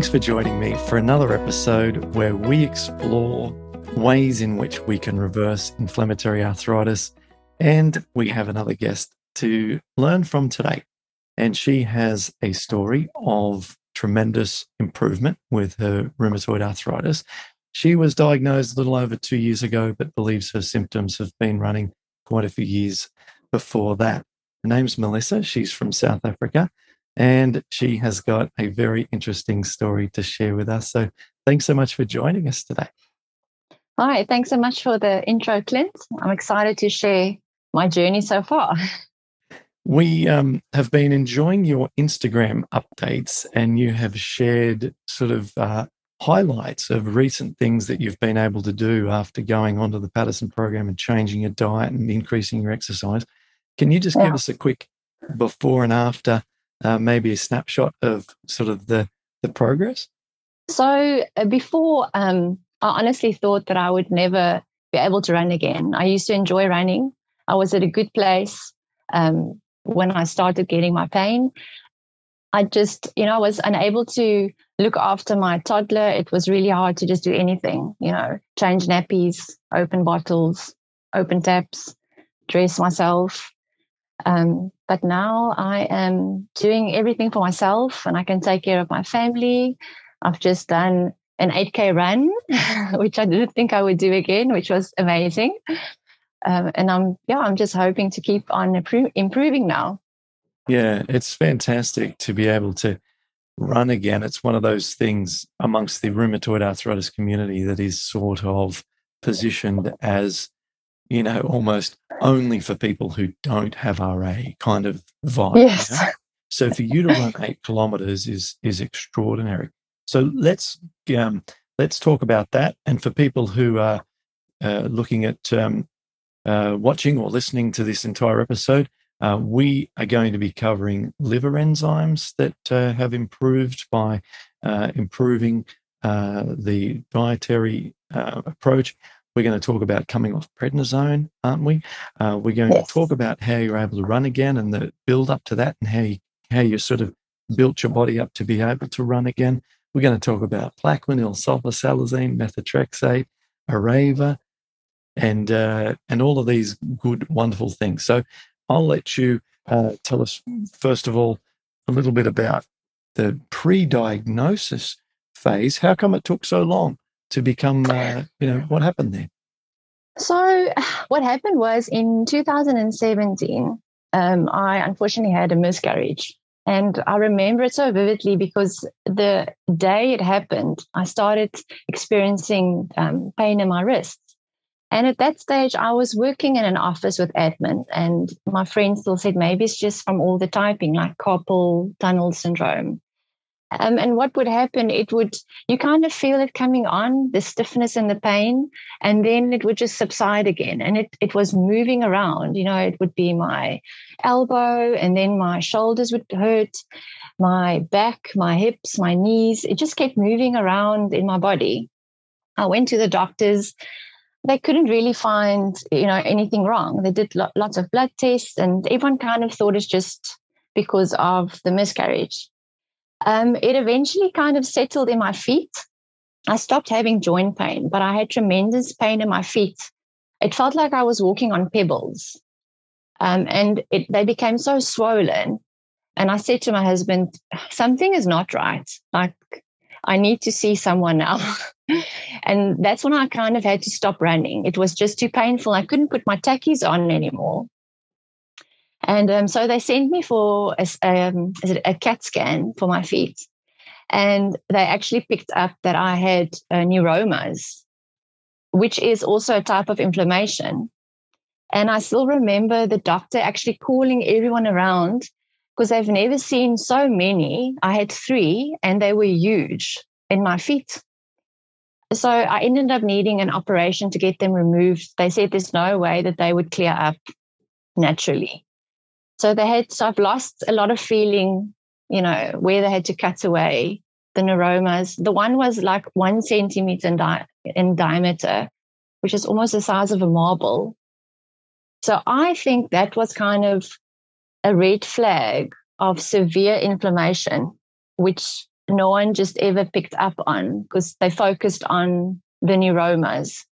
Thanks for joining me for another episode where we explore ways in which we can reverse inflammatory arthritis. And we have another guest to learn from today. And she has a story of tremendous improvement with her rheumatoid arthritis. She was diagnosed a little over two years ago, but believes her symptoms have been running quite a few years before that. Her name's Melissa. She's from South Africa and she has got a very interesting story to share with us. So thanks so much for joining us today. Hi, thanks so much for the intro, Clint. I'm excited to share my journey so far. We um, have been enjoying your Instagram updates, and you have shared sort of uh, highlights of recent things that you've been able to do after going onto the Paddison program and changing your diet and increasing your exercise. Can you just yeah. give us a quick before and after uh, maybe a snapshot of sort of the the progress? So uh, before, um, I honestly thought that I would never be able to run again. I used to enjoy running. I was at a good place um, when I started getting my pain. I just, you know, I was unable to look after my toddler. It was really hard to just do anything, you know, change nappies, open bottles, open taps, dress myself. Um, but now I am doing everything for myself and I can take care of my family. I've just done an 8K run, which I didn't think I would do again, which was amazing. Um, and I'm, yeah, I'm just hoping to keep on improving now. Yeah, it's fantastic to be able to run again. It's one of those things amongst the rheumatoid arthritis community that is sort of positioned as you know, almost only for people who don't have RA kind of vibe. Yes. You know? So for you to run eight kilometers is is extraordinary. So let's um, let's talk about that. And for people who are uh, looking at um, uh, watching or listening to this entire episode, uh, we are going to be covering liver enzymes that uh, have improved by uh, improving uh, the dietary approach. We're going to talk about coming off prednisone, aren't we? Uh, we're going yes. to talk about how you're able to run again and the build up to that and how you, how you sort of built your body up to be able to run again. We're going to talk about plaquenil, sulfasalazine, methotrexate, Arava, and uh, and all of these good, wonderful things. So I'll let you uh, tell us first of all a little bit about the pre-diagnosis phase. How come it took so long? To become, uh, you know, what happened there? So, what happened was in 2017, um, I unfortunately had a miscarriage. And I remember it so vividly because the day it happened, I started experiencing um, pain in my wrists. And at that stage, I was working in an office with admin, and my friend still said maybe it's just from all the typing, like carpal tunnel syndrome. Um, and what would happen, it would, you kind of feel it coming on, the stiffness and the pain, and then it would just subside again. And it, it was moving around, you know, it would be my elbow, and then my shoulders would hurt, my back, my hips, my knees. It just kept moving around in my body. I went to the doctors. They couldn't really find, you know, anything wrong. They did lo- lots of blood tests, and everyone kind of thought it's just because of the miscarriage. Um, it eventually kind of settled in my feet. I stopped having joint pain, but I had tremendous pain in my feet. It felt like I was walking on pebbles. Um, and it, they became so swollen. And I said to my husband, something is not right. Like, I need to see someone now. and that's when I kind of had to stop running. It was just too painful. I couldn't put my tackies on anymore. And um, so they sent me for a, um, a, CAT scan for my feet. And they actually picked up that I had uh, neuromas, which is also a type of inflammation. And I still remember the doctor actually calling everyone around because they've never seen so many. I had three and they were huge in my feet. So I ended up needing an operation to get them removed. They said there's no way that they would clear up naturally. So they had, so I've lost a lot of feeling, you know, where they had to cut away the neuromas. The one was like one centimeter in, di- in diameter, which is almost the size of a marble. So I think that was kind of a red flag of severe inflammation, which no one just ever picked up on because they focused on the neuromas.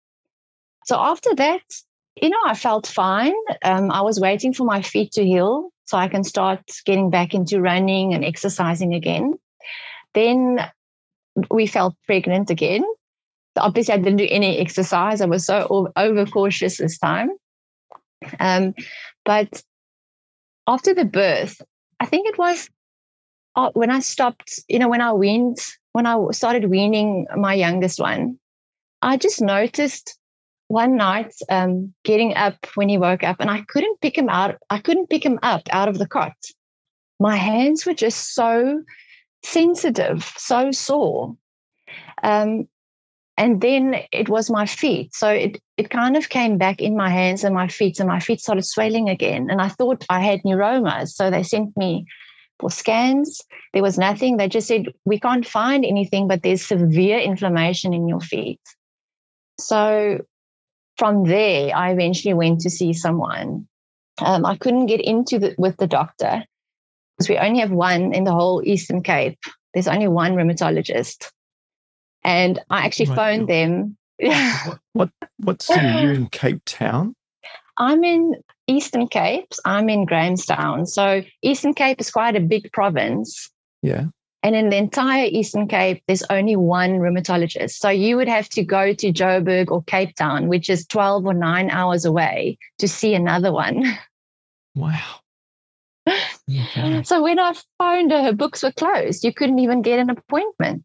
So after that, you know, I felt fine. Um, I was waiting for my feet to heal so I can start getting back into running and exercising again. Then we felt pregnant again. Obviously, I didn't do any exercise. I was so over cautious this time. Um, but after the birth, I think it was uh, when I stopped, you know, when I weaned, when I started weaning my youngest one, I just noticed one night um, getting up when he woke up and I couldn't pick him out. I couldn't pick him up out of the cot. My hands were just so sensitive, so sore. Um, and then it was my feet. So it, it kind of came back in my hands and my feet, and my feet started swelling again. And I thought I had neuromas. So they sent me for scans. There was nothing. They just said, We can't find anything, but there's severe inflammation in your feet. So from there, I eventually went to see someone. Um, I couldn't get into the, with the doctor because we only have one in the whole Eastern Cape. There's only one rheumatologist. And I actually right. phoned them. what, what, what city? You're in Cape Town? I'm in Eastern Cape. I'm in Grahamstown. So Eastern Cape is quite a big province. Yeah. And in the entire Eastern Cape, there's only one rheumatologist. So you would have to go to Joburg or Cape Town, which is 12 or nine hours away, to see another one. Wow. Okay. So when I phoned her, her books were closed. You couldn't even get an appointment.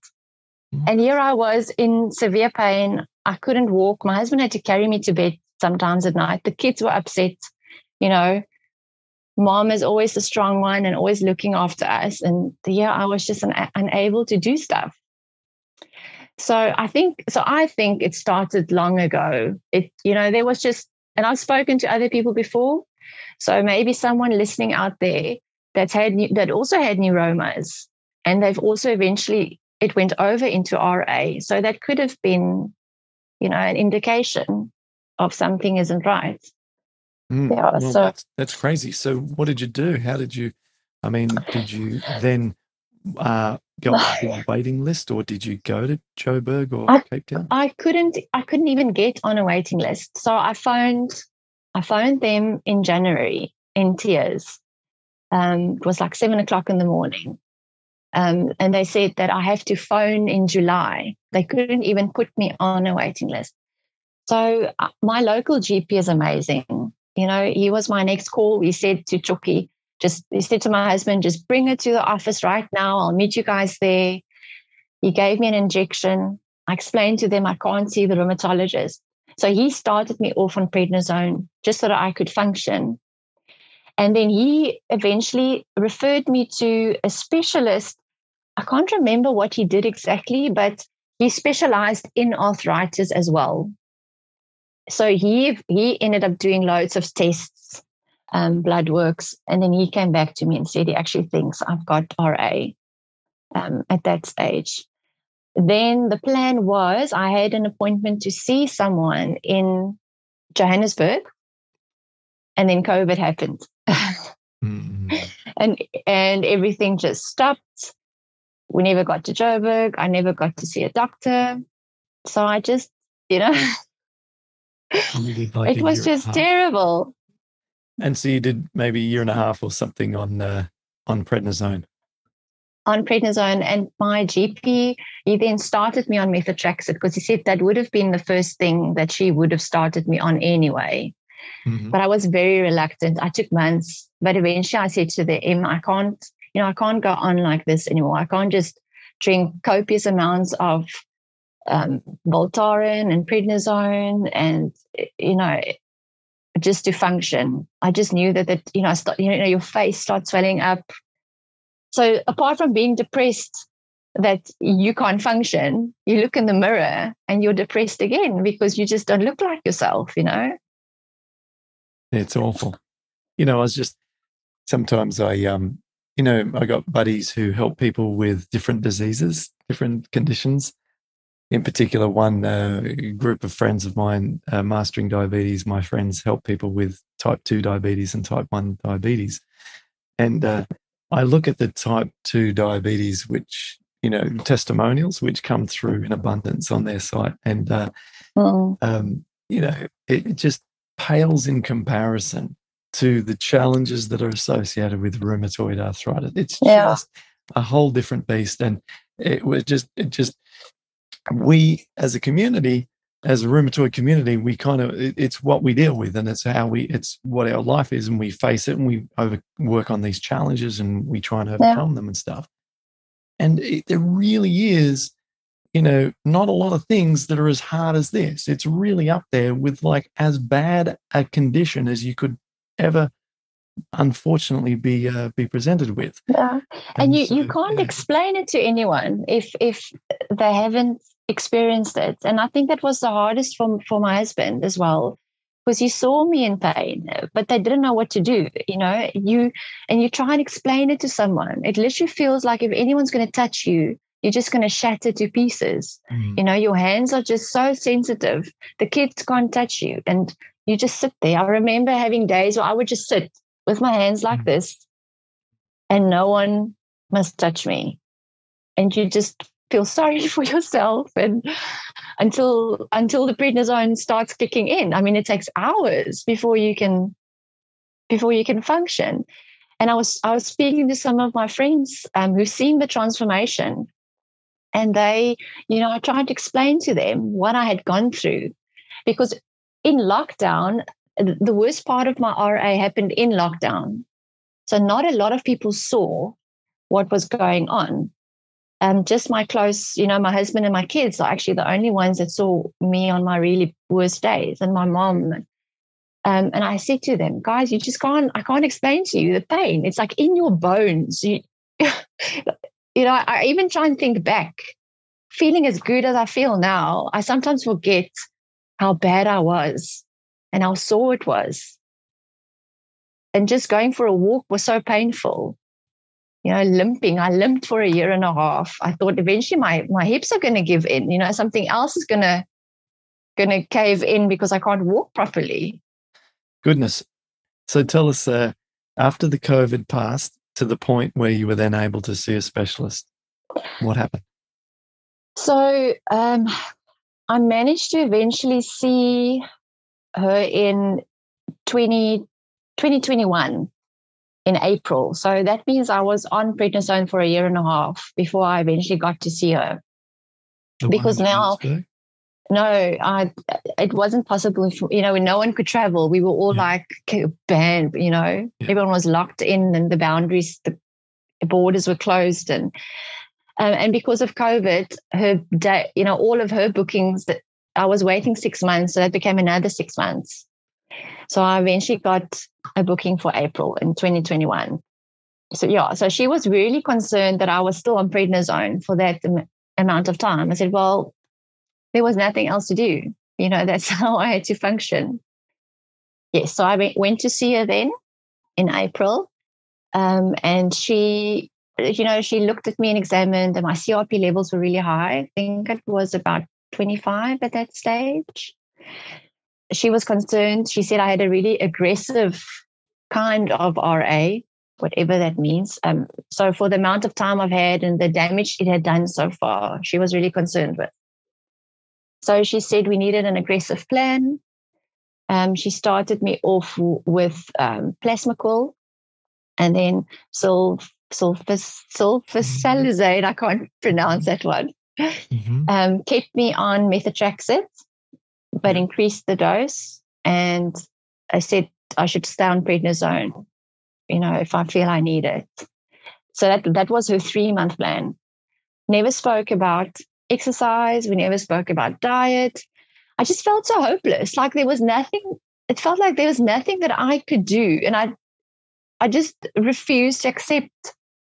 And here I was in severe pain. I couldn't walk. My husband had to carry me to bed sometimes at night. The kids were upset. You know, mom is always the strong one and always looking after us. And yeah, I was just un- unable to do stuff. So I think, so I think it started long ago. It, you know, there was just, and I've spoken to other people before. So maybe someone listening out there that's had, that also had neuromas and they've also eventually, it went over into RA. So that could have been, you know, an indication of something isn't right. Mm, yeah. Well, so that's, that's crazy. So what did you do? How did you? I mean, did you then uh, go on a waiting list, or did you go to Joburg or I, Cape Town? I couldn't. I couldn't even get on a waiting list. So I phoned. I phoned them in January in tears. Um, it was like seven o'clock in the morning. Um, and they said that I have to phone in July. They couldn't even put me on a waiting list. So uh, my local GP is amazing. You know, he was my next call. He said to Chucky, just he said to my husband, just bring her to the office right now. I'll meet you guys there. He gave me an injection. I explained to them I can't see the rheumatologist. So he started me off on prednisone just so that I could function. And then he eventually referred me to a specialist. I can't remember what he did exactly, but he specialized in arthritis as well so he he ended up doing loads of tests, um, blood works, and then he came back to me and said he actually thinks I've got RA um, at that stage. Then the plan was I had an appointment to see someone in Johannesburg, and then COVID happened, mm-hmm. and and everything just stopped. We never got to Joburg. I never got to see a doctor. So I just, you know, it was just terrible. And so you did maybe a year and a half or something on uh, on prednisone. On prednisone, and my GP he then started me on methotrexate because he said that would have been the first thing that she would have started me on anyway. Mm-hmm. But I was very reluctant. I took months, but eventually I said to the M, I can't, you know, I can't go on like this anymore. I can't just drink copious amounts of um, Voltaren and prednisone, and you know, just to function. I just knew that that you know, I start, you know, your face starts swelling up. So apart from being depressed that you can't function, you look in the mirror and you're depressed again because you just don't look like yourself, you know? It's awful. You know, I was just sometimes I um you know, I got buddies who help people with different diseases, different conditions. In particular, one uh, group of friends of mine, uh, Mastering Diabetes, my friends help people with type 2 diabetes and type 1 diabetes. And uh, I look at the type 2 diabetes, which, you know, testimonials, which come through in abundance on their site. And, uh, Mm. um, you know, it, it just pales in comparison to the challenges that are associated with rheumatoid arthritis. It's Yeah. just a whole different beast. And it was just, it just, we as a community, as a rheumatoid community, we kind of, it, it's what we deal with and it's how we, it's what our life is and we face it and we over, work on these challenges and we try and overcome them and stuff. And it, there really is, you know, not a lot of things that are as hard as this. It's really up there with like as bad a condition as you could ever unfortunately be uh, be presented with. Yeah. And, you, you so, can't yeah. explain it to anyone if if they haven't experienced it. And I think that was the hardest for, for my husband as well. Because he saw me in pain, but they didn't know what to do. You know, you and you try and explain it to someone. It literally feels like if anyone's going to touch you, you're just going to shatter to pieces. Mm. You know, your hands are just so sensitive. The kids can't touch you, and you just sit there. I remember having days where I would just sit with my hands like Mm. this, and no one must touch me. And you just feel sorry for yourself, and until until the prednisone starts kicking in. I mean, it takes hours before you can before you can function. And I was I was speaking to some of my friends um, who've seen the transformation, and they, you know, I tried to explain to them what I had gone through, because in lockdown, the worst part of my RA happened in lockdown. So not a lot of people saw what was going on. Um, just my close, you know, my husband and my kids are actually the only ones that saw me on my really worst days, and my mom. Um, and I said to them, guys, you just can't, I can't explain to you the pain. It's like in your bones. You, you know, I, I even try and think back, feeling as good as I feel now, I sometimes forget how bad I was and how sore it was. And just going for a walk was so painful. You know, limping. I limped for a year and a half. I thought eventually my my hips are going to give in. You know, something else is going to going to cave in because I can't walk properly. Goodness. So tell us, uh, after the COVID passed to the point where you were then able to see a specialist, what happened? So um, I managed to eventually see her in 20, 2021 in April. So that means I was on prednisone for a year and a half before I eventually got to see her. The Because now- No, I, it wasn't possible. For, you know, no one could travel, we were all Yeah. like banned. You know, Yeah. everyone was locked in, and the boundaries, the borders were closed, and um, and because of COVID, her day, you know, all of her bookings that I was waiting six months, so that became another six months. So I eventually got a booking for April in 2021. So yeah, so she was really concerned that I was still on prednisone for that am- amount of time. I said, well, there was nothing else to do. You know, that's how I had to function. Yes, so I went, went to see her then in April. Um, and she, you know, she looked at me and examined, and my CRP levels were really high. I think it was about 25 at that stage. She was concerned. She said I had a really aggressive kind of RA, whatever that means. Um, so, for the amount of time I've had and the damage it had done so far, she was really concerned with. So she said we needed an aggressive plan. Um, she started me off w- with um, Plasmacol and then sulf, sulfus. I can't pronounce that one. Mhm. Um, kept me on methotrexate, but increased the dose. And I said I should stay on prednisone, you know, if I feel I need it. So that that was her three month plan. Never spoke about exercise. We never spoke about diet. I just felt so hopeless. Like there was nothing. It felt like there was nothing that I could do, and I, I just refused to accept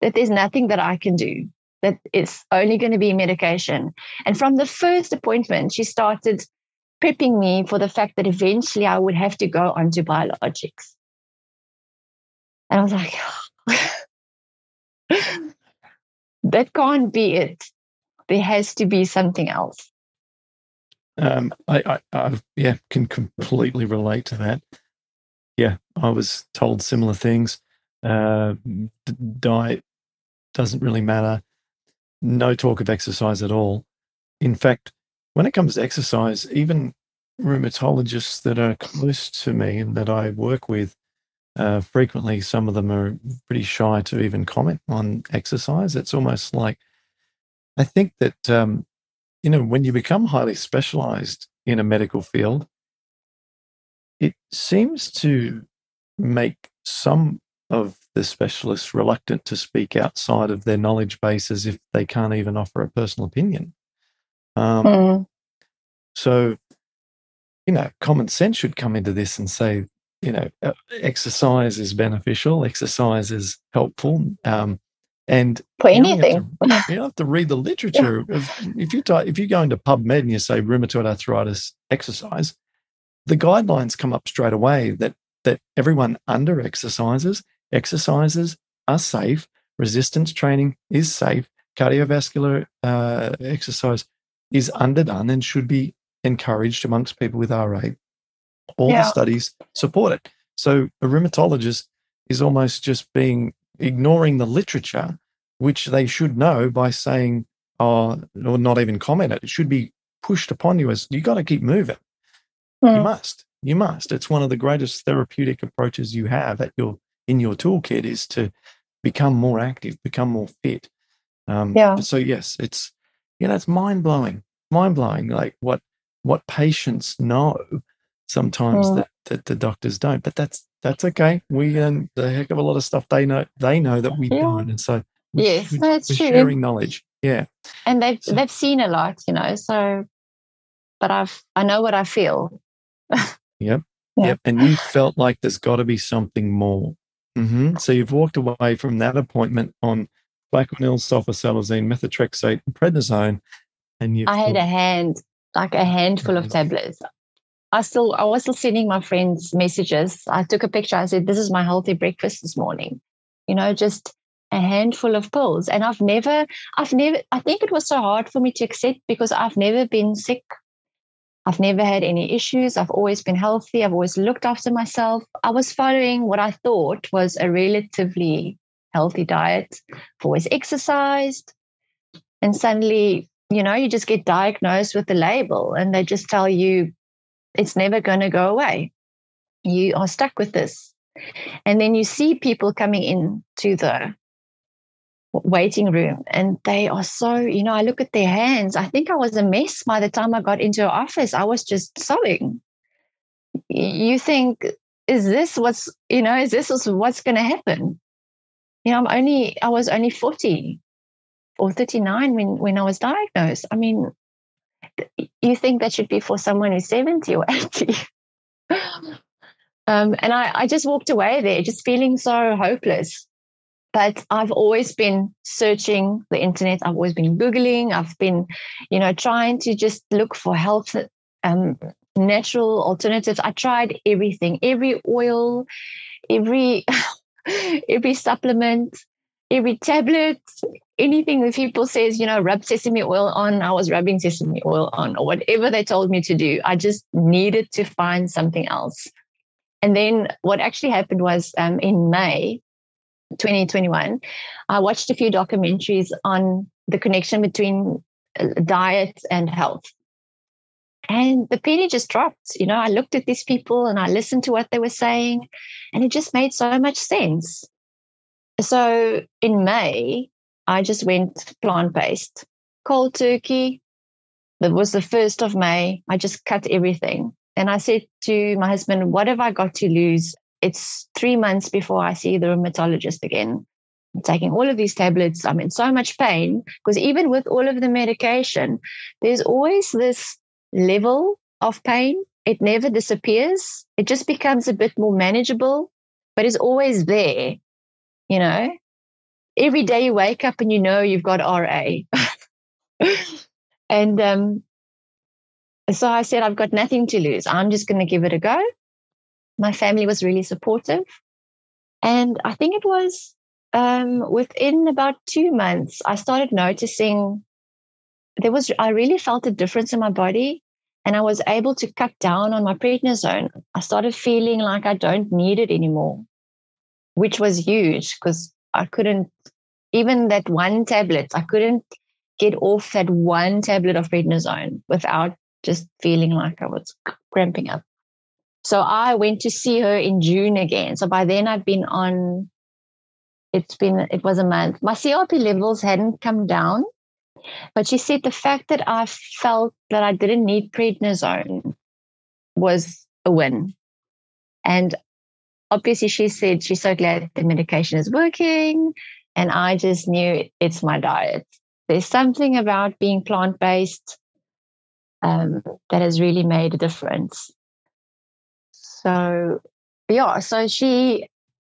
that there's nothing that I can do, that it's only going to be medication. And from the first appointment, she started prepping me for the fact that eventually I would have to go onto biologics. And I was like, that can't be it. There has to be something else. Um, I, I, I, yeah, can completely relate to that. Yeah, I was told similar things. Uh, diet doesn't really matter. No talk of exercise at all. In fact, when it comes to exercise, even rheumatologists that are close to me and that I work with, uh, frequently some of them are pretty shy to even comment on exercise. It's almost like I think that um, you know when you become highly specialized in a medical field, it seems to make some of the specialists reluctant to speak outside of their knowledge base as if they can't even offer a personal opinion. Um, mm. So, you know, common sense should come into this and say, you know, uh, exercise is beneficial, exercise is helpful. Um, and for anything, you have, to, you have to read the literature. yeah. If you type, if you go into PubMed and you say rheumatoid arthritis exercise, the guidelines come up straight away that that everyone under exercises exercises are safe, resistance training is safe, cardiovascular uh, exercise is underdone and should be encouraged amongst people with RA. All yeah. the studies support it. So a rheumatologist is almost just being ignoring the literature, which they should know by saying, oh, or not even comment it. It should be pushed upon you as you got to keep moving. Mm. You hmm. must. You must. It's one of the greatest therapeutic approaches you have at your in your toolkit is to become more active, become more fit. Um, yeah. So yes, it's you know it's mind blowing, mind blowing. Like what what patients know sometimes mm. that, that the doctors don't. But that's that's okay. We and the heck of a lot of stuff they know they know that we yeah. don't, and so yes, should, that's true. Sharing knowledge, yeah. And they've so. they've seen a lot, you know. So, but I've I know what I feel. yep. Yeah. Yep. And you felt like there's got to be something more. Mm-hmm. So you've walked away from that appointment on Plaquenil, sulfasalazine, methotrexate, and prednisone, and you. I had a hand, like a handful of tablets. I still, I was still sending my friends messages. I took a picture. I said, "This is my healthy breakfast this morning." You know, just a handful of pills, and I've never, I've never. I think it was so hard for me to accept because I've never been sick I've never had any issues. I've always been healthy. I've always looked after myself. I was following what I thought was a relatively healthy diet. I've always exercised. And suddenly, you know, you just get diagnosed with the label and they just tell you it's never going to go away. You are stuck with this. And then you see people coming in to the waiting room and they are so you know i look at their hands i think i was a mess by the time i got into office i was just sobbing you think is this what's you know is this what's going to happen you know i'm only i was only 40 or 39 when when i was diagnosed i mean you think that should be for someone who's 70 or 80 um, and I, I just walked away there just feeling so hopeless but I've always been searching the internet. I've always been Googling. I've been, you know, trying to just look for health, um, natural alternatives. I tried everything, every oil, every, every supplement, every tablet, anything that people says, you know, rub sesame oil on. I was rubbing sesame oil on or whatever they told me to do. I just needed to find something else. And then what actually happened was um, in May, 2021, I watched a few documentaries on the connection between uh, diet and health. And the penny just dropped. You know, I looked at these people and I listened to what they were saying, and it just made so much sense. So in May, I just went plant based, cold turkey. That was the 1st of May. I just cut everything. And I said to my husband, What have I got to lose? it's three months before I see the rheumatologist again. I'm taking all of these tablets. I'm in so much pain because even with all of the medication, there's always this level of pain. It never disappears. It just becomes a bit more manageable, but it's always there, you know? every day you wake up and you know you've got RA. and um, so I said, I've got nothing to lose. I'm just going to give it a go. My family was really supportive. And I think it was um, within about two months, I started noticing there was, I really felt a difference in my body and I was able to cut down on my prednisone. I started feeling like I don't need it anymore, which was huge because I couldn't, even that one tablet, I couldn't get off that one tablet of prednisone without just feeling like I was cramping up. So I went to see her in June again. So by then I'd been on, it's been, it was a month. My CRP levels hadn't come down, but she said the fact that I felt that I didn't need prednisone was a win. And obviously, she said she's so glad the medication is working. And I just knew it's my diet. There's something about being plant based um, that has really made a difference. So, yeah, so she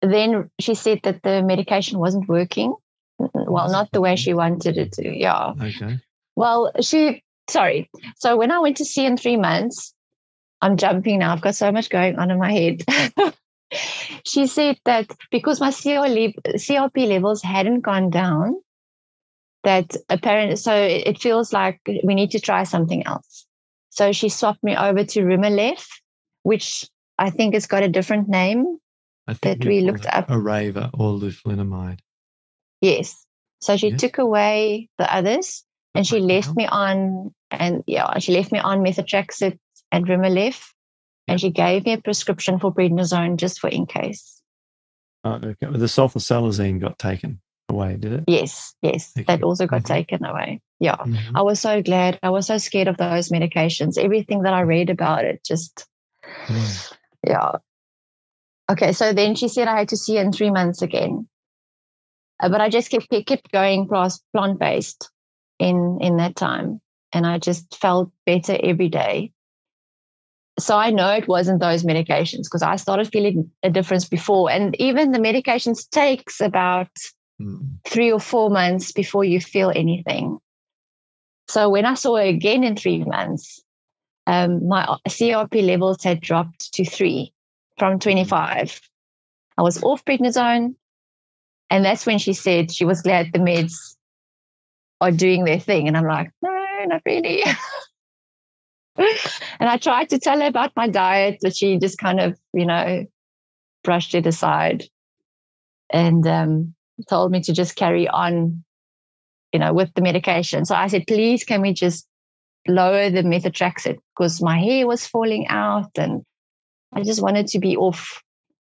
then she said that the medication wasn't working well, not the way she wanted it to. Yeah. Okay. Well, she, sorry. So when I went to see in three months, I'm jumping now. I've got so much going on in my head. she said that because my CRP levels hadn't gone down, that apparently, so it feels like we need to try something else. So she swapped me over to Rimalef, which I think has got a different name that we looked up. Arava or leflunomide. Yes. So she yes. took away the others and she left me on, and yeah, she left me on methotrexate and Rimalef. And she gave me a prescription for prednisone just for in case. Oh, okay. The sulfasalazine got taken away, did it? Yes, yes. Okay. That also got mm-hmm. taken away. Yeah. Mm-hmm. I was so glad. I was so scared of those medications. Everything that I read about it just, mm. yeah. Okay. So then she said I had to see her in three months again. Uh, but I just kept kept going plant based in in that time, and I just felt better every day. So I know it wasn't those medications because I started feeling a difference before, and even the medications takes about mm. three or four months before you feel anything. So when I saw her again in three months, um, my CRP levels had dropped to three from 25. I was off prednisone. And that's when she said she was glad the meds are doing their thing. And I'm like, no, not really. and I tried to tell her about my diet, but she just kind of, you know, brushed it aside and um, told me to just carry on, you know, with the medication. So I said, please, can we just lower the methotrexate because my hair was falling out and I just wanted to be off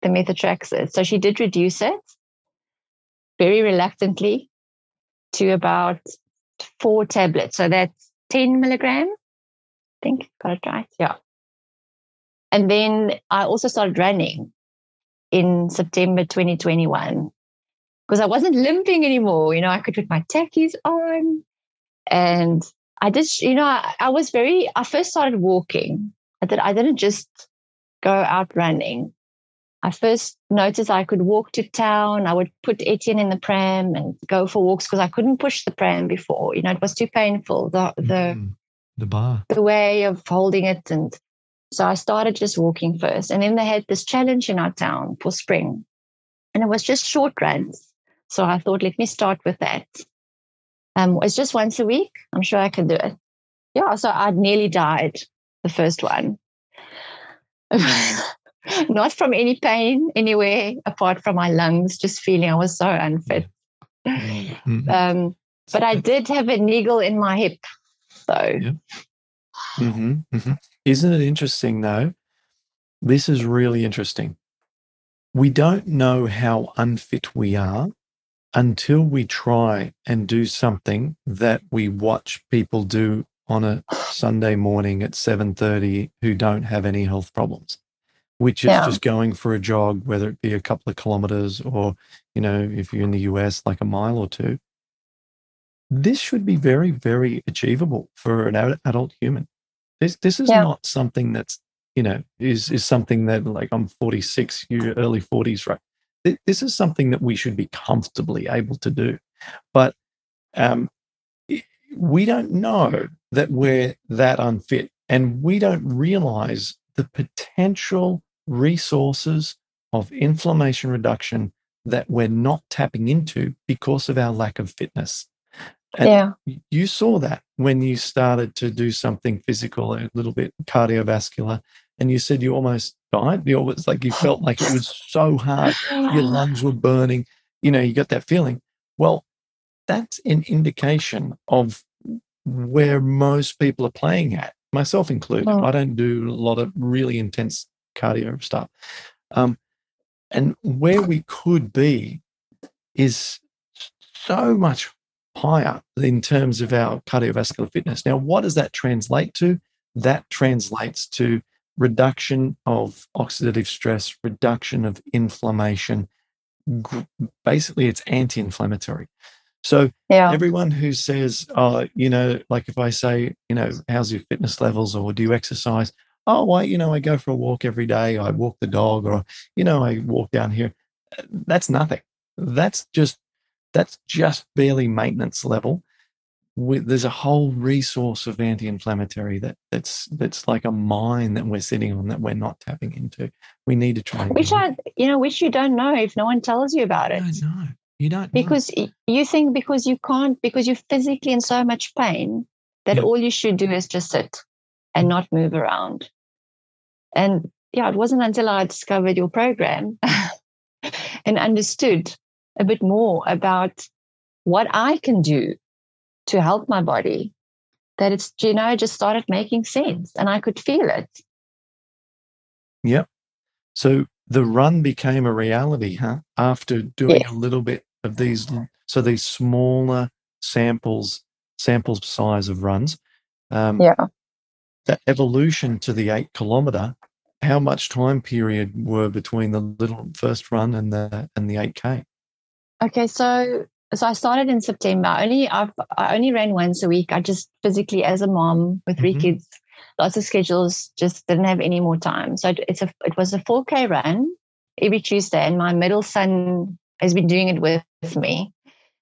the methotrexate. So she did reduce it very reluctantly to about four tablets. So that's 10 milligram. I think got it right. Yeah. And then I also started running in September 2021 because I wasn't limping anymore. You know, I could put my tackies on and I just, you know, I, I was very, I first started walking. I, did, I didn't just go out running. I first noticed I could walk to town. I would put Etienne in the pram and go for walks because I couldn't push the pram before. You know, it was too painful. The the mm, the bar, the way of holding it, and so I started just walking first. And then they had this challenge in our town for spring, and it was just short runs. So I thought, let me start with that. Um, it's just once a week. I'm sure I can do it. Yeah. So I nearly died the first one. not from any pain anywhere apart from my lungs, just feeling I was so unfit. Mm-hmm. Um, but I did have a niggle in my hip, though. Yeah. Mm-hmm. Mm-hmm. Isn't it interesting, though? This is really interesting. We don't know how unfit we are until we try and do something that we watch people do on a Sunday morning at 7:30 who don't have any health problems which is yeah. just going for a jog, whether it be a couple of kilometers or, you know, if you're in the US, like a mile or two. This should be very, very achievable for an adult human. This this is yeah. not something that's, you know, is is something that like I'm 46, you early 40s, right? this is something that we should be comfortably able to do. But um, we don't know that we're that unfit and we don't realize the potential resources of inflammation reduction that we're not tapping into because of our lack of fitness. And yeah. you saw that when you started to do something physical, a little bit cardiovascular, and you said you almost died. You almost like you felt like it was so hard, your lungs were burning. You know, you got that feeling. Well, that's an indication of where most people are playing at, myself included. Oh. I don't do a lot of really intense cardio stuff. Um, and where we could be is so much higher in terms of our cardiovascular fitness. Now, what does that translate to? That translates to reduction of oxidative stress, reduction of inflammation. Basically, it's anti inflammatory. So, yeah. everyone who says, oh, you know, like if I say, you know, how's your fitness levels or do you exercise? Oh, well, you know, I go for a walk every day. I walk the dog or, you know, I walk down here. That's nothing. That's just that's just barely maintenance level. there's a whole resource of anti-inflammatory that that's that's like a mine that we're sitting on that we're not tapping into. We need to try. Which I, you know, which you don't know if no one tells you about it. No, you don't. Because know. you think because you can't because you're physically in so much pain that all you should do is just sit and not move around. And yeah, it wasn't until I discovered your program and understood a bit more about what I can do to help my body, that it's, you know, just started making sense and I could feel it. Yep. So the run became a reality, huh? After doing a little bit of these, so these smaller samples, samples size of runs. Um, yeah. The evolution to the eight kilometer. How much time period were between the little first run and the and the eight k? Okay, so so I started in September. Only I've I only ran once a week. I just physically, as a mom with 3 mm-hmm. kids, lots of schedules, just didn't have any more time. So it's a it was a 4K run every Tuesday, and my middle son has been doing it with me,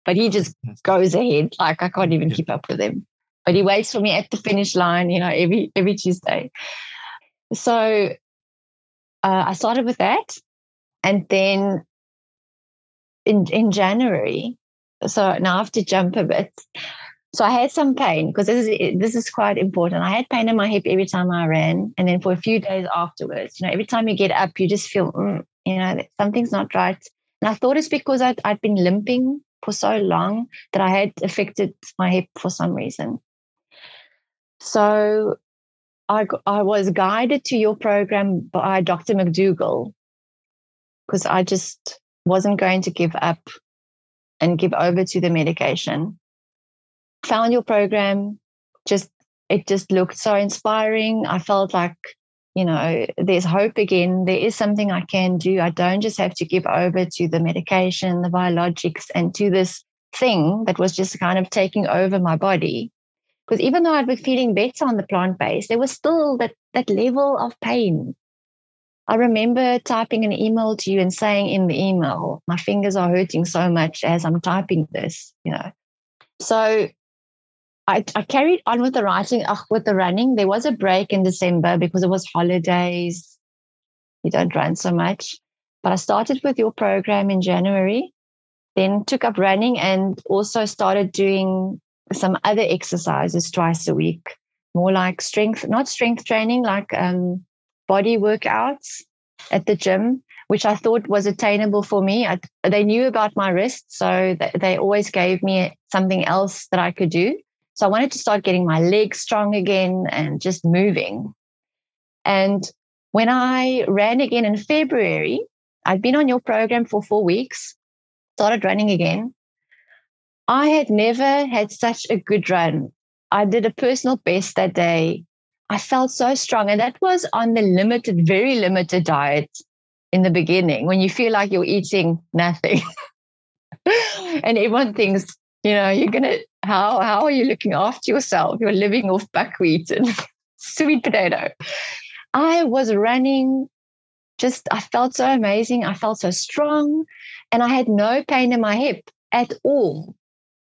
but he just goes ahead like I can't even keep up with him. But he waits for me at the finish line, you know, every every Tuesday. So uh, I started with that, and then in in January. So now I have to jump a bit. So I had some pain because this is this is quite important. I had pain in my hip every time I ran, and then for a few days afterwards, you know, every time you get up, you just feel, mm, you know, something's not right. And I thought it's because I'd, I'd been limping for so long that I had affected my hip for some reason. So I, I was guided to your program by Dr. McDougall because I just wasn't going to give up and give over to the medication. Found your program, just it just looked so inspiring. I felt like, you know, there's hope again. There is something I can do. I don't just have to give over to the medication, the biologics, and to this thing that was just kind of taking over my body. Because even though I'd been feeling better on the plant based, there was still that that level of pain I remember typing an email to you and saying in the email, my fingers are hurting so much as I'm typing this, you know. So I, I carried on with the writing, uh, with the running. There was a break in December because it was holidays. You don't run so much. But I started with your program in January, then took up running and also started doing some other exercises twice a week, more like strength, not strength training, like um, body workouts at the gym, which I thought was attainable for me. I, they knew about my wrist, so they, they always gave me something else that I could do. So I wanted to start getting my legs strong again and just moving. And when I ran again in February, I'd been on your program for four weeks, started running again. I had never had such a good run. I did a personal best that day I felt so strong. And that was on the limited, very limited diet in the beginning when you feel like you're eating nothing. and everyone thinks, you know, you're gonna how how are you looking after yourself? You're living off buckwheat and sweet potato. I was running just, I felt so amazing. I felt so strong and I had no pain in my hip at all.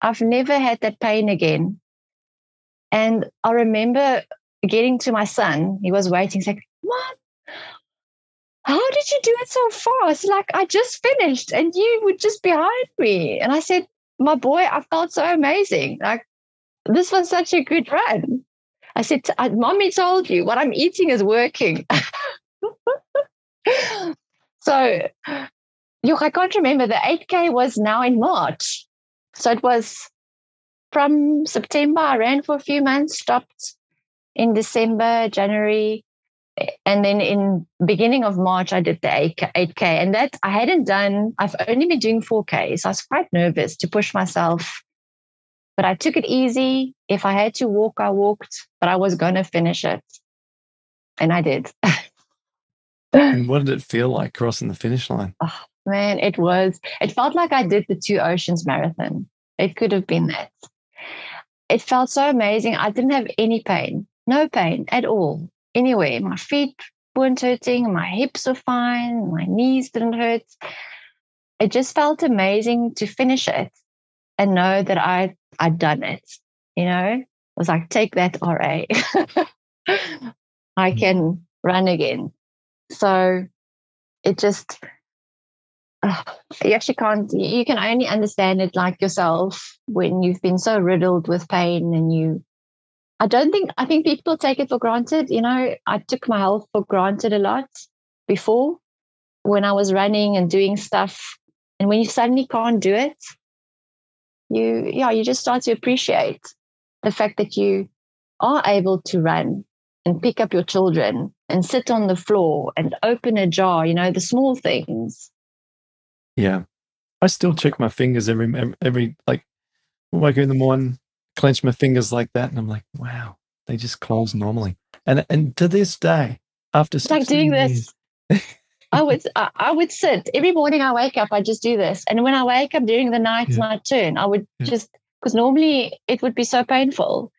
I've never had that pain again. And I remember getting to my son, he was waiting. He's like, Mom, how did you do it so fast? Like, I just finished and you were just behind me. And I said, My boy, I felt so amazing. Like, this was such a good run. I said, uh, Mommy told you what I'm eating is working. so, look, I can't remember. The 8K was now in March. So it was from September, I ran for a few months, stopped in December, January, and then in beginning of March, I did the 8K. And that I hadn't done, I've only been doing 4K. So I was quite nervous to push myself. But I took it easy. If I had to walk, I walked, but I was going to finish it. And I did. and what did it feel like crossing the finish line? Oh, man, it was, it felt like I did the Two Oceans Marathon. It could have been that it felt so amazing. I didn't have any pain, no pain at all, anywhere. My feet weren't hurting, my hips were fine, my knees didn't hurt. It just felt amazing to finish it and know that I I'd done it. You know, it was like take that RA. I mm. can run again. So it just you actually can't you can only understand it like yourself when you've been so riddled with pain and you i don't think i think people take it for granted you know i took my health for granted a lot before when i was running and doing stuff and when you suddenly can't do it you yeah you just start to appreciate the fact that you are able to run and pick up your children and sit on the floor and open a jar you know the small things yeah. I still check my fingers every every like wake up in the morning, clench my fingers like that, and I'm like, wow, they just close normally. And and to this day, after like doing years, this, I would I would sit every morning. I wake up, I just do this, and when I wake up during the night, yeah. my turn. I would yeah. just because normally it would be so painful.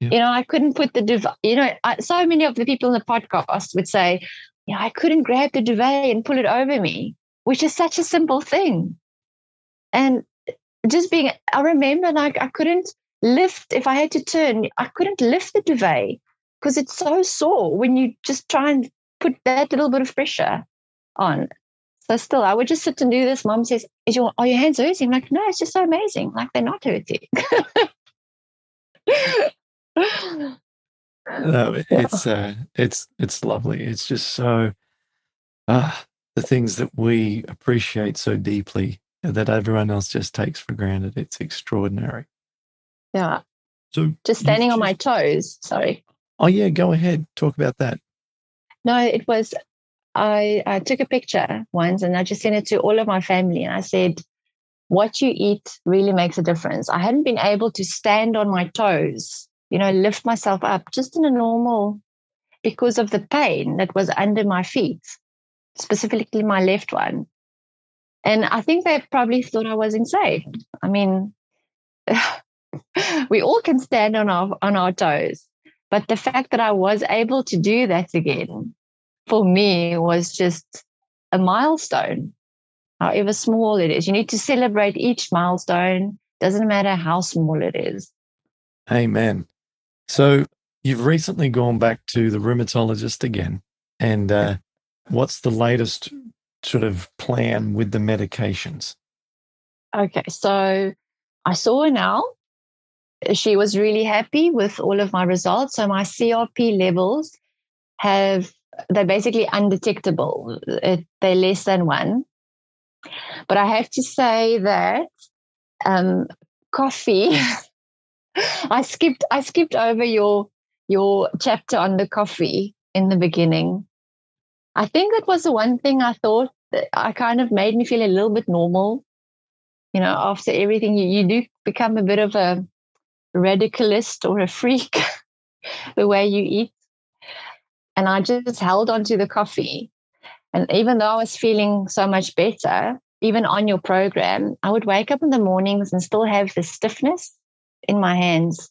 Yeah. You know, I couldn't put the duvet. You know, I, so many of the people in the podcast would say, "Yeah, I couldn't grab the duvet and pull it over me." Which is such a simple thing. And just being, I remember like I couldn't lift, if I had to turn, I couldn't lift the duvet because it's so sore when you just try and put that little bit of pressure on. So still, I would just sit and do this. Mom says, "Is your are your hands hurting?" I'm like, no, it's just so amazing. Like they're not hurting. no, it's uh, it's it's lovely. It's just so uh, the things that we appreciate so deeply that everyone else just takes for granted. It's extraordinary. Yeah. So just standing on my toes. Sorry. Oh yeah, go ahead. Talk about that. No, it was I, I took a picture once and I just sent it to all of my family and I said, what you eat really makes a difference. I hadn't been able to stand on my toes, you know, lift myself up just in a normal because of the pain that was under my feet specifically my left one. And I think they probably thought I was insane. I mean, we all can stand on our on our toes, but the fact that I was able to do that again for me was just a milestone. However small it is, you need to celebrate each milestone. Doesn't matter how small it is. Amen. So you've recently gone back to the rheumatologist again, and uh, what's the latest sort of plan with the medications? Okay, so I saw her now. She was really happy with all of my results. So my CRP levels have they're basically undetectable. They're less than one. But I have to say that um, coffee. I skipped. I skipped over your your chapter on the coffee in the beginning I think that was the one thing I thought that I kind of made me feel a little bit normal. You know, after everything, you, you do become a bit of a radicalist or a freak the way you eat. And I just held on to the coffee. And even though I was feeling so much better, even on your program, I would wake up in the mornings and still have the stiffness in my hands,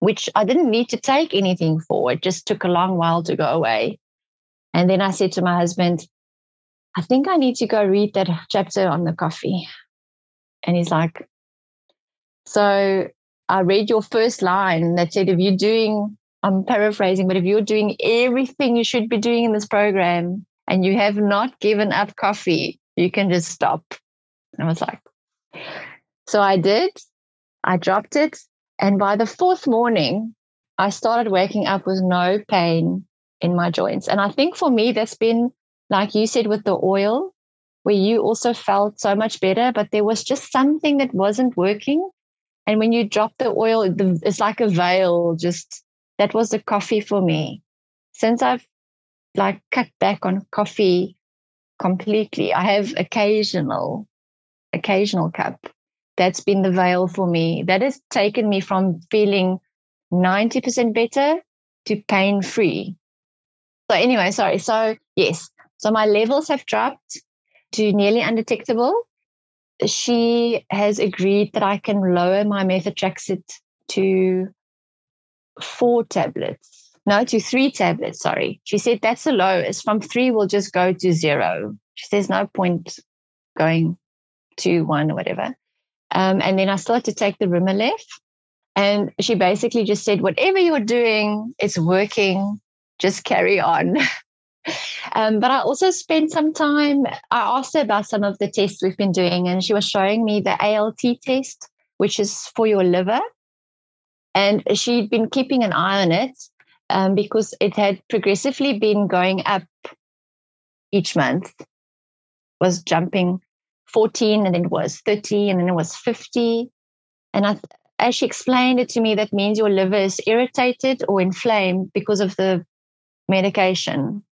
which I didn't need to take anything for. It just took a long while to go away. And then I said to my husband, I think I need to go read that chapter on the coffee. And he's like, So I read your first line that said, if you're doing, I'm paraphrasing, but if you're doing everything you should be doing in this program and you have not given up coffee, you can just stop. And I was like, so I did. I dropped it. And by the fourth morning, I started waking up with no pain in my joints. And I think for me, that's been, like you said, with the oil, where you also felt so much better, but there was just something that wasn't working. And when you drop the oil, it's like a veil. Just that was the coffee for me. Since I've like cut back on coffee completely, I have occasional, occasional cup. That's been the veil for me. That has taken me from feeling 90% better to pain free. So, anyway, sorry. So, yes. So, my levels have dropped to nearly undetectable she has agreed that I can lower my methotrexate to four tablets. No, to three tablets, sorry. She said that's the lowest. From three, we'll just go to zero. She says no point going to one or whatever. Um, and then I started to take the Rimalef. And she basically just said, whatever you're doing, it's working. Just carry on. Um, but I also spent some time, I asked her about some of the tests we've been doing, and she was showing me the ALT test, which is for your liver. And she'd been keeping an eye on it um, because it had progressively been going up each month, was jumping 14, and then it was 30, and then it was 50. And I, as she explained it to me, that means your liver is irritated or inflamed because of the medication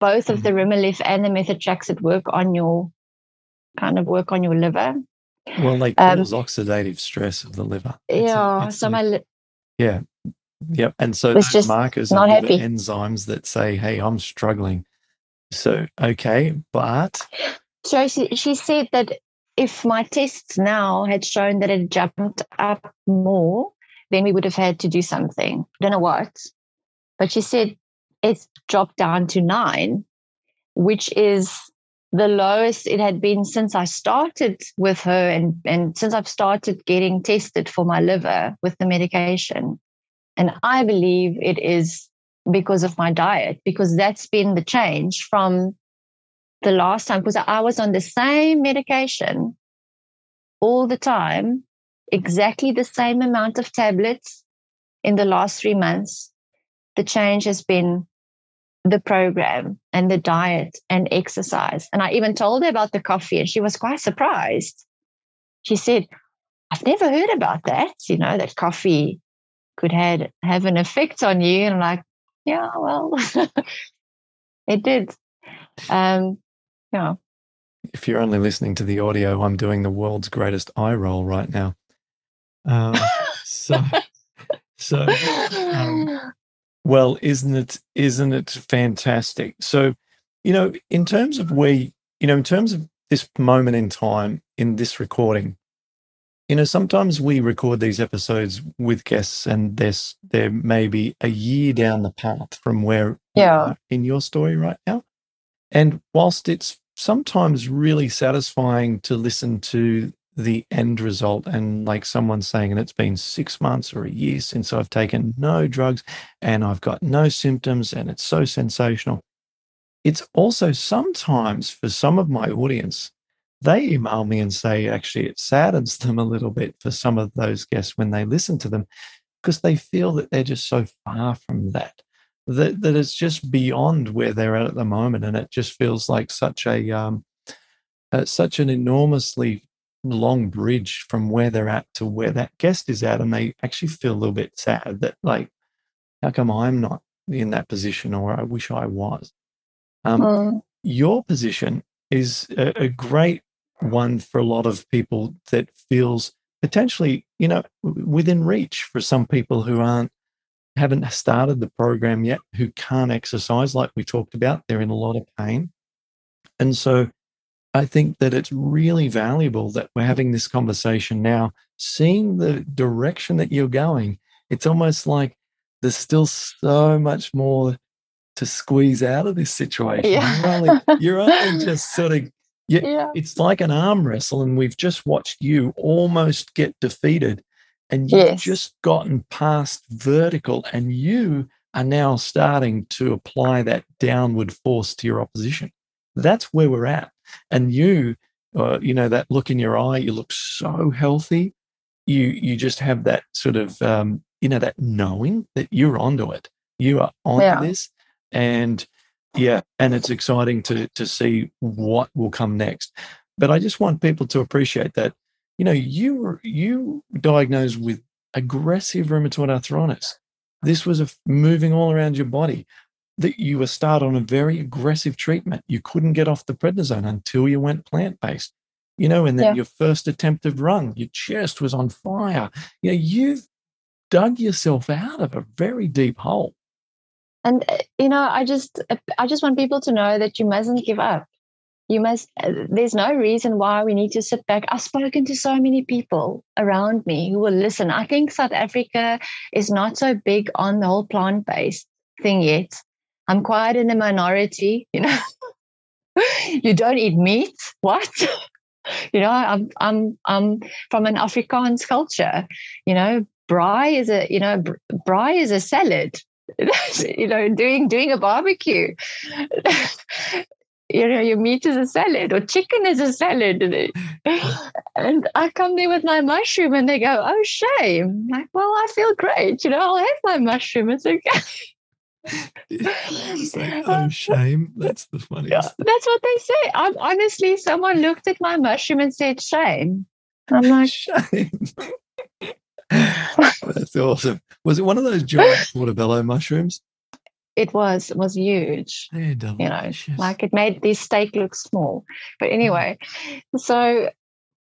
both of the mm-hmm. And the methotrexate work on your kind of work on your liver. Well, they um, cause um, oxidative stress of the liver. Yeah. A, so a, my li- yeah, yep. And so those just markers not happy. enzymes that say, "Hey, I'm struggling." So okay, but so she, she said that if my tests now had shown that it jumped up more, then we would have had to do something. I don't know what, but she said it's dropped down to nine, which is the lowest it had been since I started with her and, and since I've started getting tested for my liver with the medication. And I believe it is because of my diet, because that's been the change from the last time, because I was on the same medication all the time, exactly the same amount of tablets in the last three months. The change has been the program and the diet and exercise. And I even told her about the coffee, and she was quite surprised. She said, I've never heard about that, you know, that coffee could had, have an effect on you. And I'm like, yeah, well, it did. Um, yeah. If you're only listening to the audio, I'm doing the world's greatest eye roll right now. Um, so, so um, well, isn't it isn't it fantastic? So, you know, in terms of where you know, in terms of this moment in time in this recording, you know, sometimes we record these episodes with guests, and there's there may be a year down the path from where yeah in your story right now. And whilst it's sometimes really satisfying to listen to the end result. And like someone saying and it's been six months or a year since i've taken no drugs and i've got no symptoms and it's so sensational. It's also sometimes for some of my audience they email me and say actually it saddens them a little bit for some of those guests when they listen to them because they feel that they're just so far from that that, that it's just beyond where they're at at the moment and it just feels like such a um, uh, such an enormously long bridge from where they're at to where that guest is at and they actually feel a little bit sad that like how come i'm not in that position or i wish i was um, mm. your position is a, a, great one for a lot of people that feels potentially you know within reach for some people who aren't haven't started the program yet who can't exercise like we talked about they're in a lot of pain and so I think that it's really valuable that we're having this conversation now, seeing the direction that you're going. It's almost like there's still so much more to squeeze out of this situation. Yeah. You're, only, you're only just sort of, you, Yeah. it's like an arm wrestle, and we've just watched you almost get defeated, and you've Yes. just gotten past vertical, and you are now starting to apply that downward force to your opposition. That's where we're at. And you, uh, you know, that look in your eye, you look so healthy. You you just have that sort of um, you know, that knowing that you're onto it. You are onto Yeah. this. And yeah, and it's exciting to to see what will come next. But I just want people to appreciate that, you know, you were you diagnosed with aggressive rheumatoid arthritis. This was a, moving all around your body. That you were started on a very aggressive treatment. You couldn't get off the prednisone until you went plant based. You know, and then Yeah. your first attempted run, your chest was on fire. You know, you've dug yourself out of a very deep hole. And uh, you know, I just uh, I just want people to know that you mustn't give up. You must. uh, There's no reason why we need to sit back. I've spoken to so many people around me who will listen. I think South Africa is not so big on the whole plant based thing yet. I'm quite in the minority. You know, you don't eat meat. What? you know, I'm I'm I'm from an Afrikaans culture. You know, braai is a you know br- braai is a salad you know, doing doing a barbecue. you know, your meat is a salad or chicken is a salad. And I come there with my mushroom and they go, Oh, shame. I'm like, well, I feel great. You know, I'll have my mushroom. It's okay. Oh, shame. That's the funniest. Yeah, that's what they say. I'm honestly, someone looked at my mushroom and said, shame. I'm like, Shame. That's awesome. Was it one of those giant portobello mushrooms? it was it was huge. You know, like it made this steak look small. But mm. anyway, so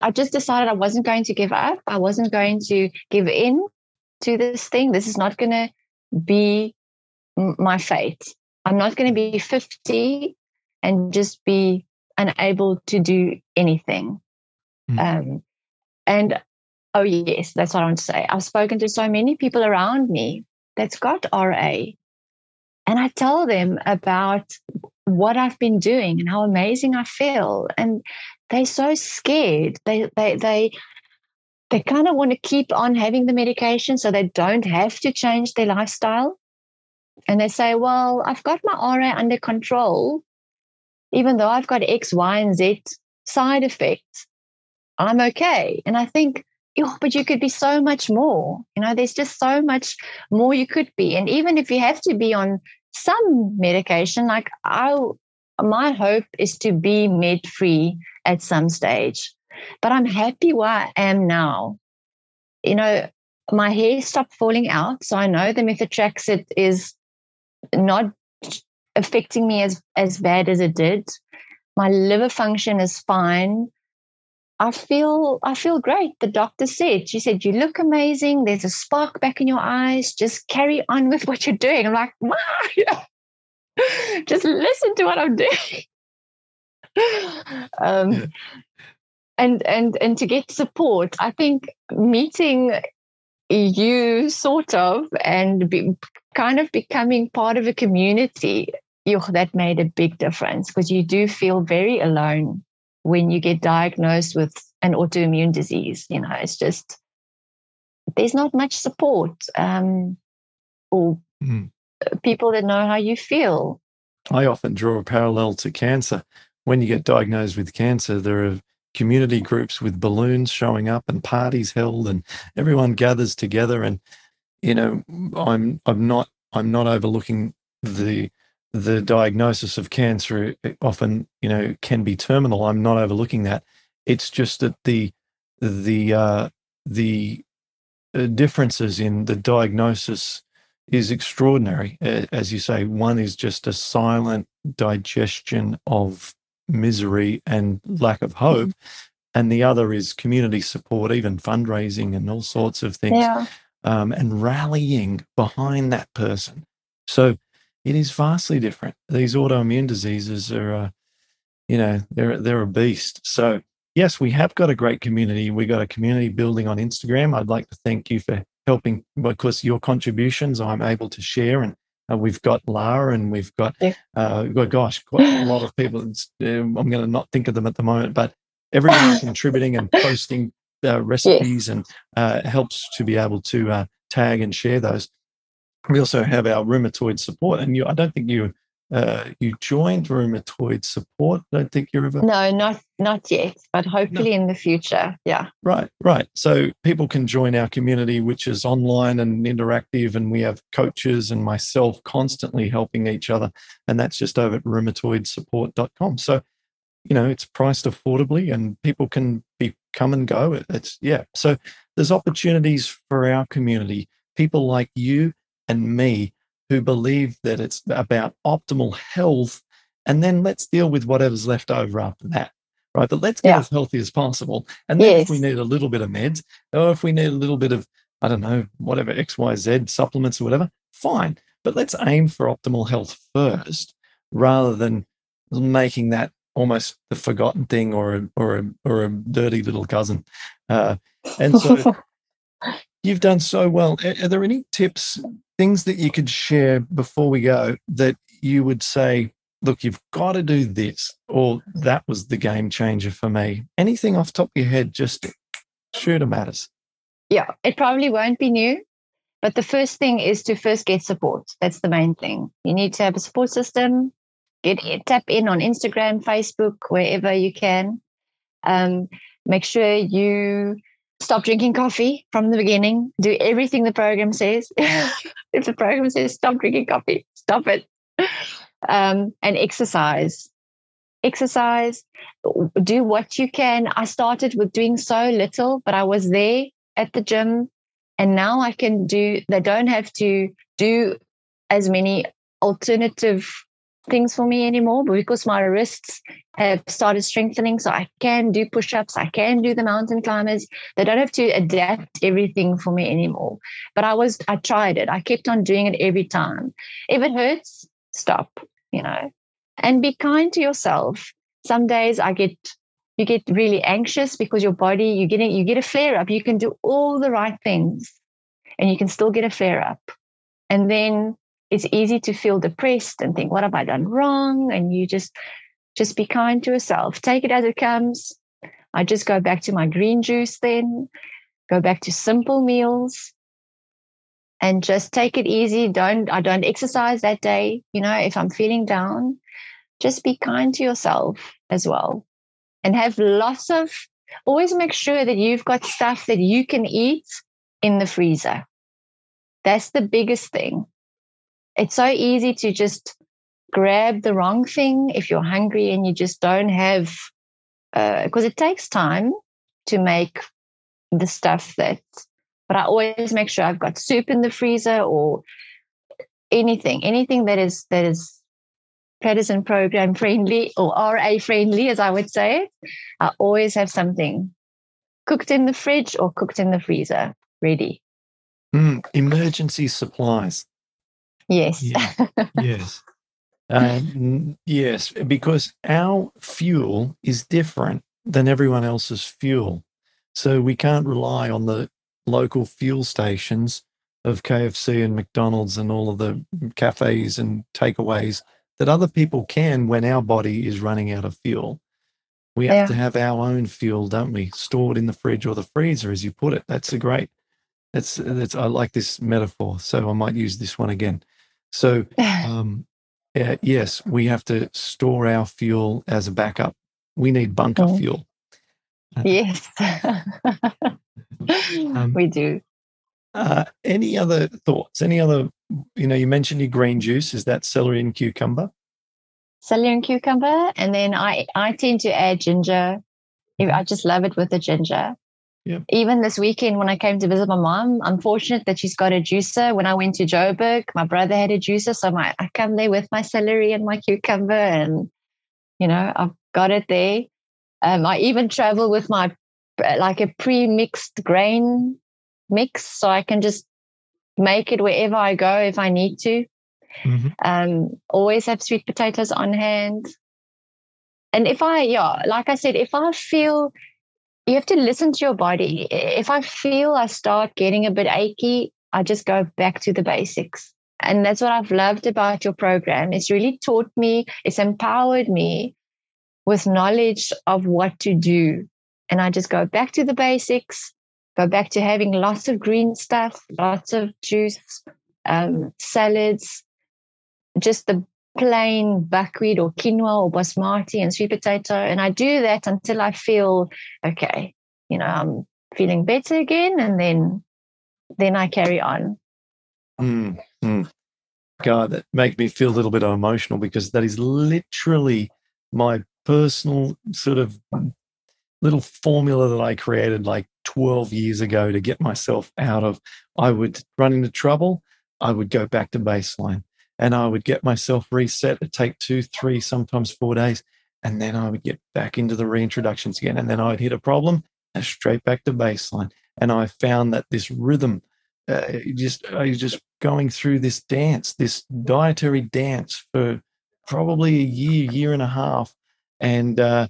I just decided I wasn't going to give up. I wasn't going to give in to this thing. This is not going to be my fate. I'm not going to be 50 and just be unable to do anything. Mm. Um, and oh, yes, that's what I want to say. I've spoken to so many people around me that's got RA. And I tell them about what I've been doing and how amazing I feel. And they're so scared. They they they they kind of want to keep on having the medication so they don't have to change their lifestyle. And they say, Well, I've got my RA under control, even though I've got X, Y, and Z side effects. I'm okay. And I think, oh, but you could be so much more. You know, there's just so much more you could be. And even if you have to be on some medication, like I, my hope is to be med free at some stage. But I'm happy where I am now. You know, my hair stopped falling out, so I know the methotrexate is not affecting me as as bad as it did. My liver function is fine. I feel I feel great. The doctor said, she said, you look amazing. There's a spark back in your eyes. Just carry on with what you're doing. I'm like, "Ma, just listen to what I'm doing. um, and and and to get support, I think meeting you sort of and be, kind of becoming part of a community, yo, that made a big difference because you do feel very alone when you get diagnosed with an autoimmune disease. You know, it's just there's not much support um, or Mm. people that know how you feel. I often draw a parallel to cancer. When you get diagnosed with cancer, there are community groups with balloons showing up and parties held and everyone gathers together. And you know I'm I'm not I'm not overlooking the the diagnosis of cancer often you know can be terminal. I'm not overlooking that. It's just that the the uh the uh, differences in the diagnosis is extraordinary. As you say, one is just a silent digestion of misery and lack of hope, and the other is community support, even fundraising and all sorts of things, Yeah. um, and rallying behind that person. So it is vastly different. These autoimmune diseases are, uh, you know, they're they're a beast. So yes, we have got a great community. We got a community building on Instagram. I'd like to thank you for helping because your contributions I'm able to share and Uh, we've got Lara and we've got, Yeah. uh, gosh, quite a lot of people. Um, I'm going to not think of them at the moment, but everyone contributing and posting uh, recipes and uh, helps to be able to uh, tag and share those. We also have our rheumatoid support, and you. I don't think you uh, you joined rheumatoid support. I don't think you're ever No, not not yet, but hopefully in the future. Yeah. Right, right. So people can join our community, which is online and interactive, and we have coaches and myself constantly helping each other. And that's just over at rheumatoidsupport.com. So, you know, it's priced affordably and people can be come and go. It's yeah. So there's opportunities for our community, people like you and me who believe that it's about optimal health. And then let's deal with whatever's left over after that right? But let's get Yeah. as healthy as possible. And then if we need a little bit of meds, or if we need a little bit of, I don't know, whatever, XYZ supplements or whatever, fine. But let's aim for optimal health first rather than making that almost the forgotten thing or a, or a, or a dirty little cousin. Uh, and so you've done so well. Are, are there any tips, things that you could share before we go that you would say, look, you've got to do this, or that was the game changer for me? Anything off top of your head, just shoot 'em at us. yeah, it probably won't be new. But the first thing is to first get support. That's the main thing. You need to have a support system. Get tap in on Instagram, Facebook, wherever you can. Um, make sure you stop drinking coffee from the beginning. Do everything the program says. if the program says stop drinking coffee, stop it. Um, and exercise. Exercise. Do what you can. I started with doing so little, but I was there at the gym and now I can do they don't have to do as many alternative things for me anymore but because my wrists have started strengthening so I can do push-ups I can do the mountain climbers. They don't have to adapt everything for me anymore. But I was I tried it. I kept on doing it every time. If it hurts stop you know. And be kind to yourself. Some days I get you get really anxious because your body you get a, you get a flare up. You can do all the right things and you can still get a flare up. And then it's easy to feel depressed and think what have i done wrong? And you just just be kind to yourself. Take it as it comes. I just go back to my green juice then go back to simple meals and just take it easy. Don't i don't exercise that day. You know if i'm feeling down just be kind to yourself as well and have lots of always make sure that you've got stuff that you can eat in the freezer. That's the biggest thing. It's so easy to just grab the wrong thing if you're hungry and you just don't have, because it takes time to make the stuff that, but I always make sure I've got soup in the freezer or anything, anything that is, that is Paddison program friendly or RA friendly, as I would say. I always have something cooked in the fridge or cooked in the freezer ready. Mm, emergency supplies. Yes. Yeah. yes. Um, yes, because our fuel is different than everyone else's fuel. So we can't rely on the local fuel stations of KFC and McDonald's and all of the cafes and takeaways that other people can when our body is running out of fuel. We have Yeah. to have our own fuel, don't we? Stored in the fridge or the freezer, as you put it. That's a great. That's that's. I like this metaphor, so I might use this one again. So, um, uh, yes, we have to store our fuel as a backup. We need bunker Mhm. fuel. yes. Um, we do. Uh, any other thoughts? Any other? You know, you mentioned your green juice. Is that celery and cucumber? Celery and cucumber. And then I, I tend to add ginger. I just love it with the ginger. Yep. Even this weekend when I came to visit my mom, I'm fortunate that she's got a juicer. When I went to Joburg, my brother had a juicer. So my, I come there with my celery and my cucumber and, you know, I've got it there. Um, I even travel with my, like a pre-mixed grain mix. So I can just make it wherever I go if I need to. Mhm. Um, always have sweet potatoes on hand. And if I, yeah, like I said, if I feel you have to listen to your body. If I feel I start getting a bit achy, I just go back to the basics. and that's what I've loved about your program. It's really taught me, it's empowered me with knowledge of what to do. And I just go back to the basics, go back to having lots of green stuff, lots of juice, um, salads, just the plain buckwheat or quinoa or basmati and sweet potato. And I do that until I feel okay, you know, I'm feeling better again. And then, then I carry on. Mm, mm. God, that makes me feel a little bit emotional because that is literally my personal sort of little formula that I created like 12 years ago to get myself out of. I would run into trouble. I would go back to baseline and I would get myself reset. It'd take two, three, sometimes four days. And then I would get back into the reintroductions again. And then I'd hit a problem and straight back to baseline. And I found that this rhythm, uh, just I was just going through this dance, this dietary dance for probably a year, year and a half. And, uh,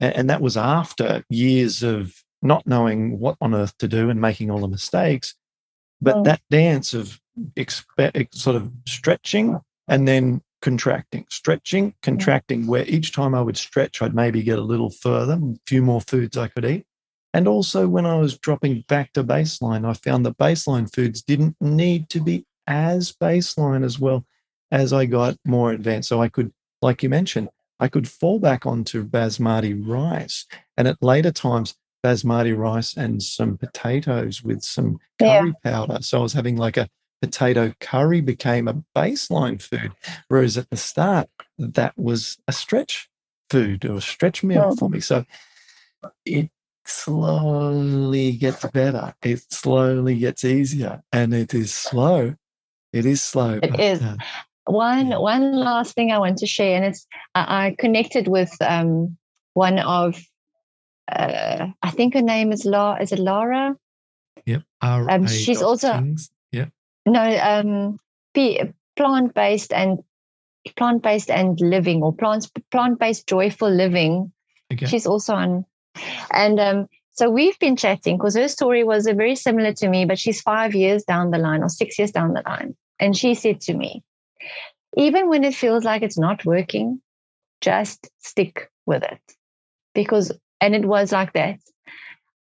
and that was after years of not knowing what on earth to do and making all the mistakes. But oh. that dance of expe- sort of stretching and then contracting, stretching, contracting, where each time I would stretch, I'd maybe get a little further, a few more foods I could eat. And also, when I was dropping back to baseline, I found that baseline foods didn't need to be as baseline as well as I got more advanced. So I could, like you mentioned, I could fall back onto basmati rice. And at later times, basmati rice and some potatoes with some curry yeah. powder. So I was having like a potato curry became a baseline food, whereas at the start that was a stretch food or a stretch meal for me. So it slowly gets better. It slowly gets easier, and it is slow. It is slow. It but, is. Uh, one yeah. one last thing I want to share, and it's I, I connected with um, one of uh, I think her name is La. Is it Laura? Yep. Um, she's also things. No, um, plant based and plant based and living or plant plant based joyful living. Okay. She's also on, and um, so we've been chatting because her story was very similar to me, but she's five years down the line or six years down the line, and she said to me, even when it feels like it's not working, just stick with it, because and it was like that.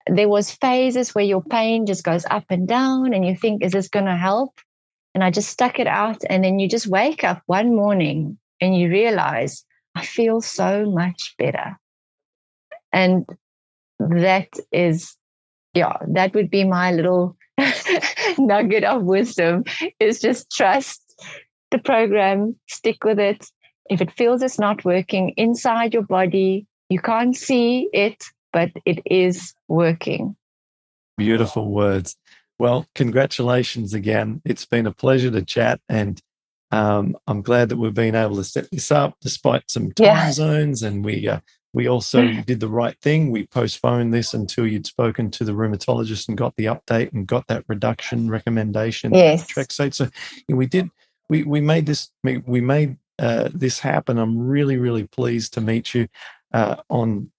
There was phases where your pain just goes up and down and you think is this going to help? And i just stuck it out. And then you just wake up one morning and you realize i feel so much better. And that is yeah that would be my little nugget of wisdom is just trust the program stick with it. If it feels it's not working inside your body you can't see it but it is working. Beautiful words. Well, congratulations again. It's been a pleasure to chat, and um, I'm glad that we've been able to set this up despite some time yeah. zones. And we uh, we also did the right thing. We postponed this until you'd spoken to the rheumatologist and got the update and got that reduction recommendation. Yes, Trexate. So know, we did. We we made this. We made uh, this happen. I'm really really pleased to meet you uh, on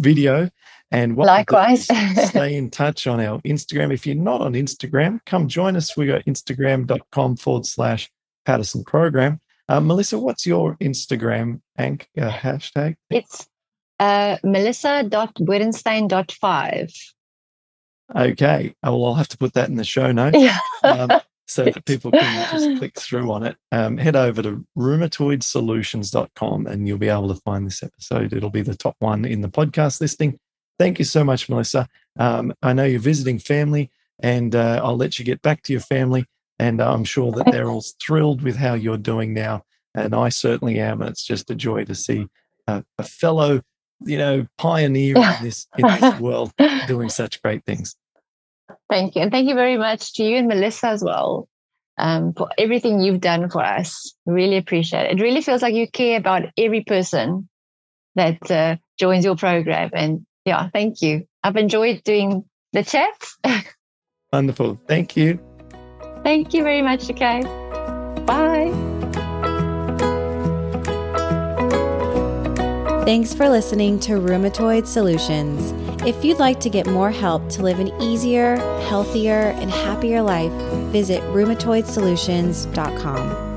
video. And what likewise, stay in touch on our Instagram. If you're not on Instagram, come join us. We got instagram.com forward slash Paddison program. Uh, Melissa, what's your Instagram ank, uh, hashtag? It's uh, melissa.burenstein.5. Okay. Oh, well, I'll have to put that in the show notes. Yeah. um, so that people can just click through on it. Um, head over to rheumatoidsolutions.com and you'll be able to find this episode. It'll be the top one in the podcast listing. Thank you so much, Melissa. Um, I know you're visiting family, and uh, I'll let you get back to your family. And I'm sure that they're all thrilled with how you're doing now. And I certainly am. And it's just a joy to see a fellow, you know, pioneer in this, in this world doing such great things. Thank you. And thank you very much to you and Melissa as well um, for everything you've done for us. Really appreciate it. It really feels like you care about every person that uh, joins your program. And yeah, thank you. I've enjoyed doing the chat. Wonderful. Thank you. Thank you very much, okay? Bye. Thanks for listening to Rheumatoid Solutions. If you'd like to get more help to live an easier, healthier, and happier life, visit rheumatoidsolutions.com.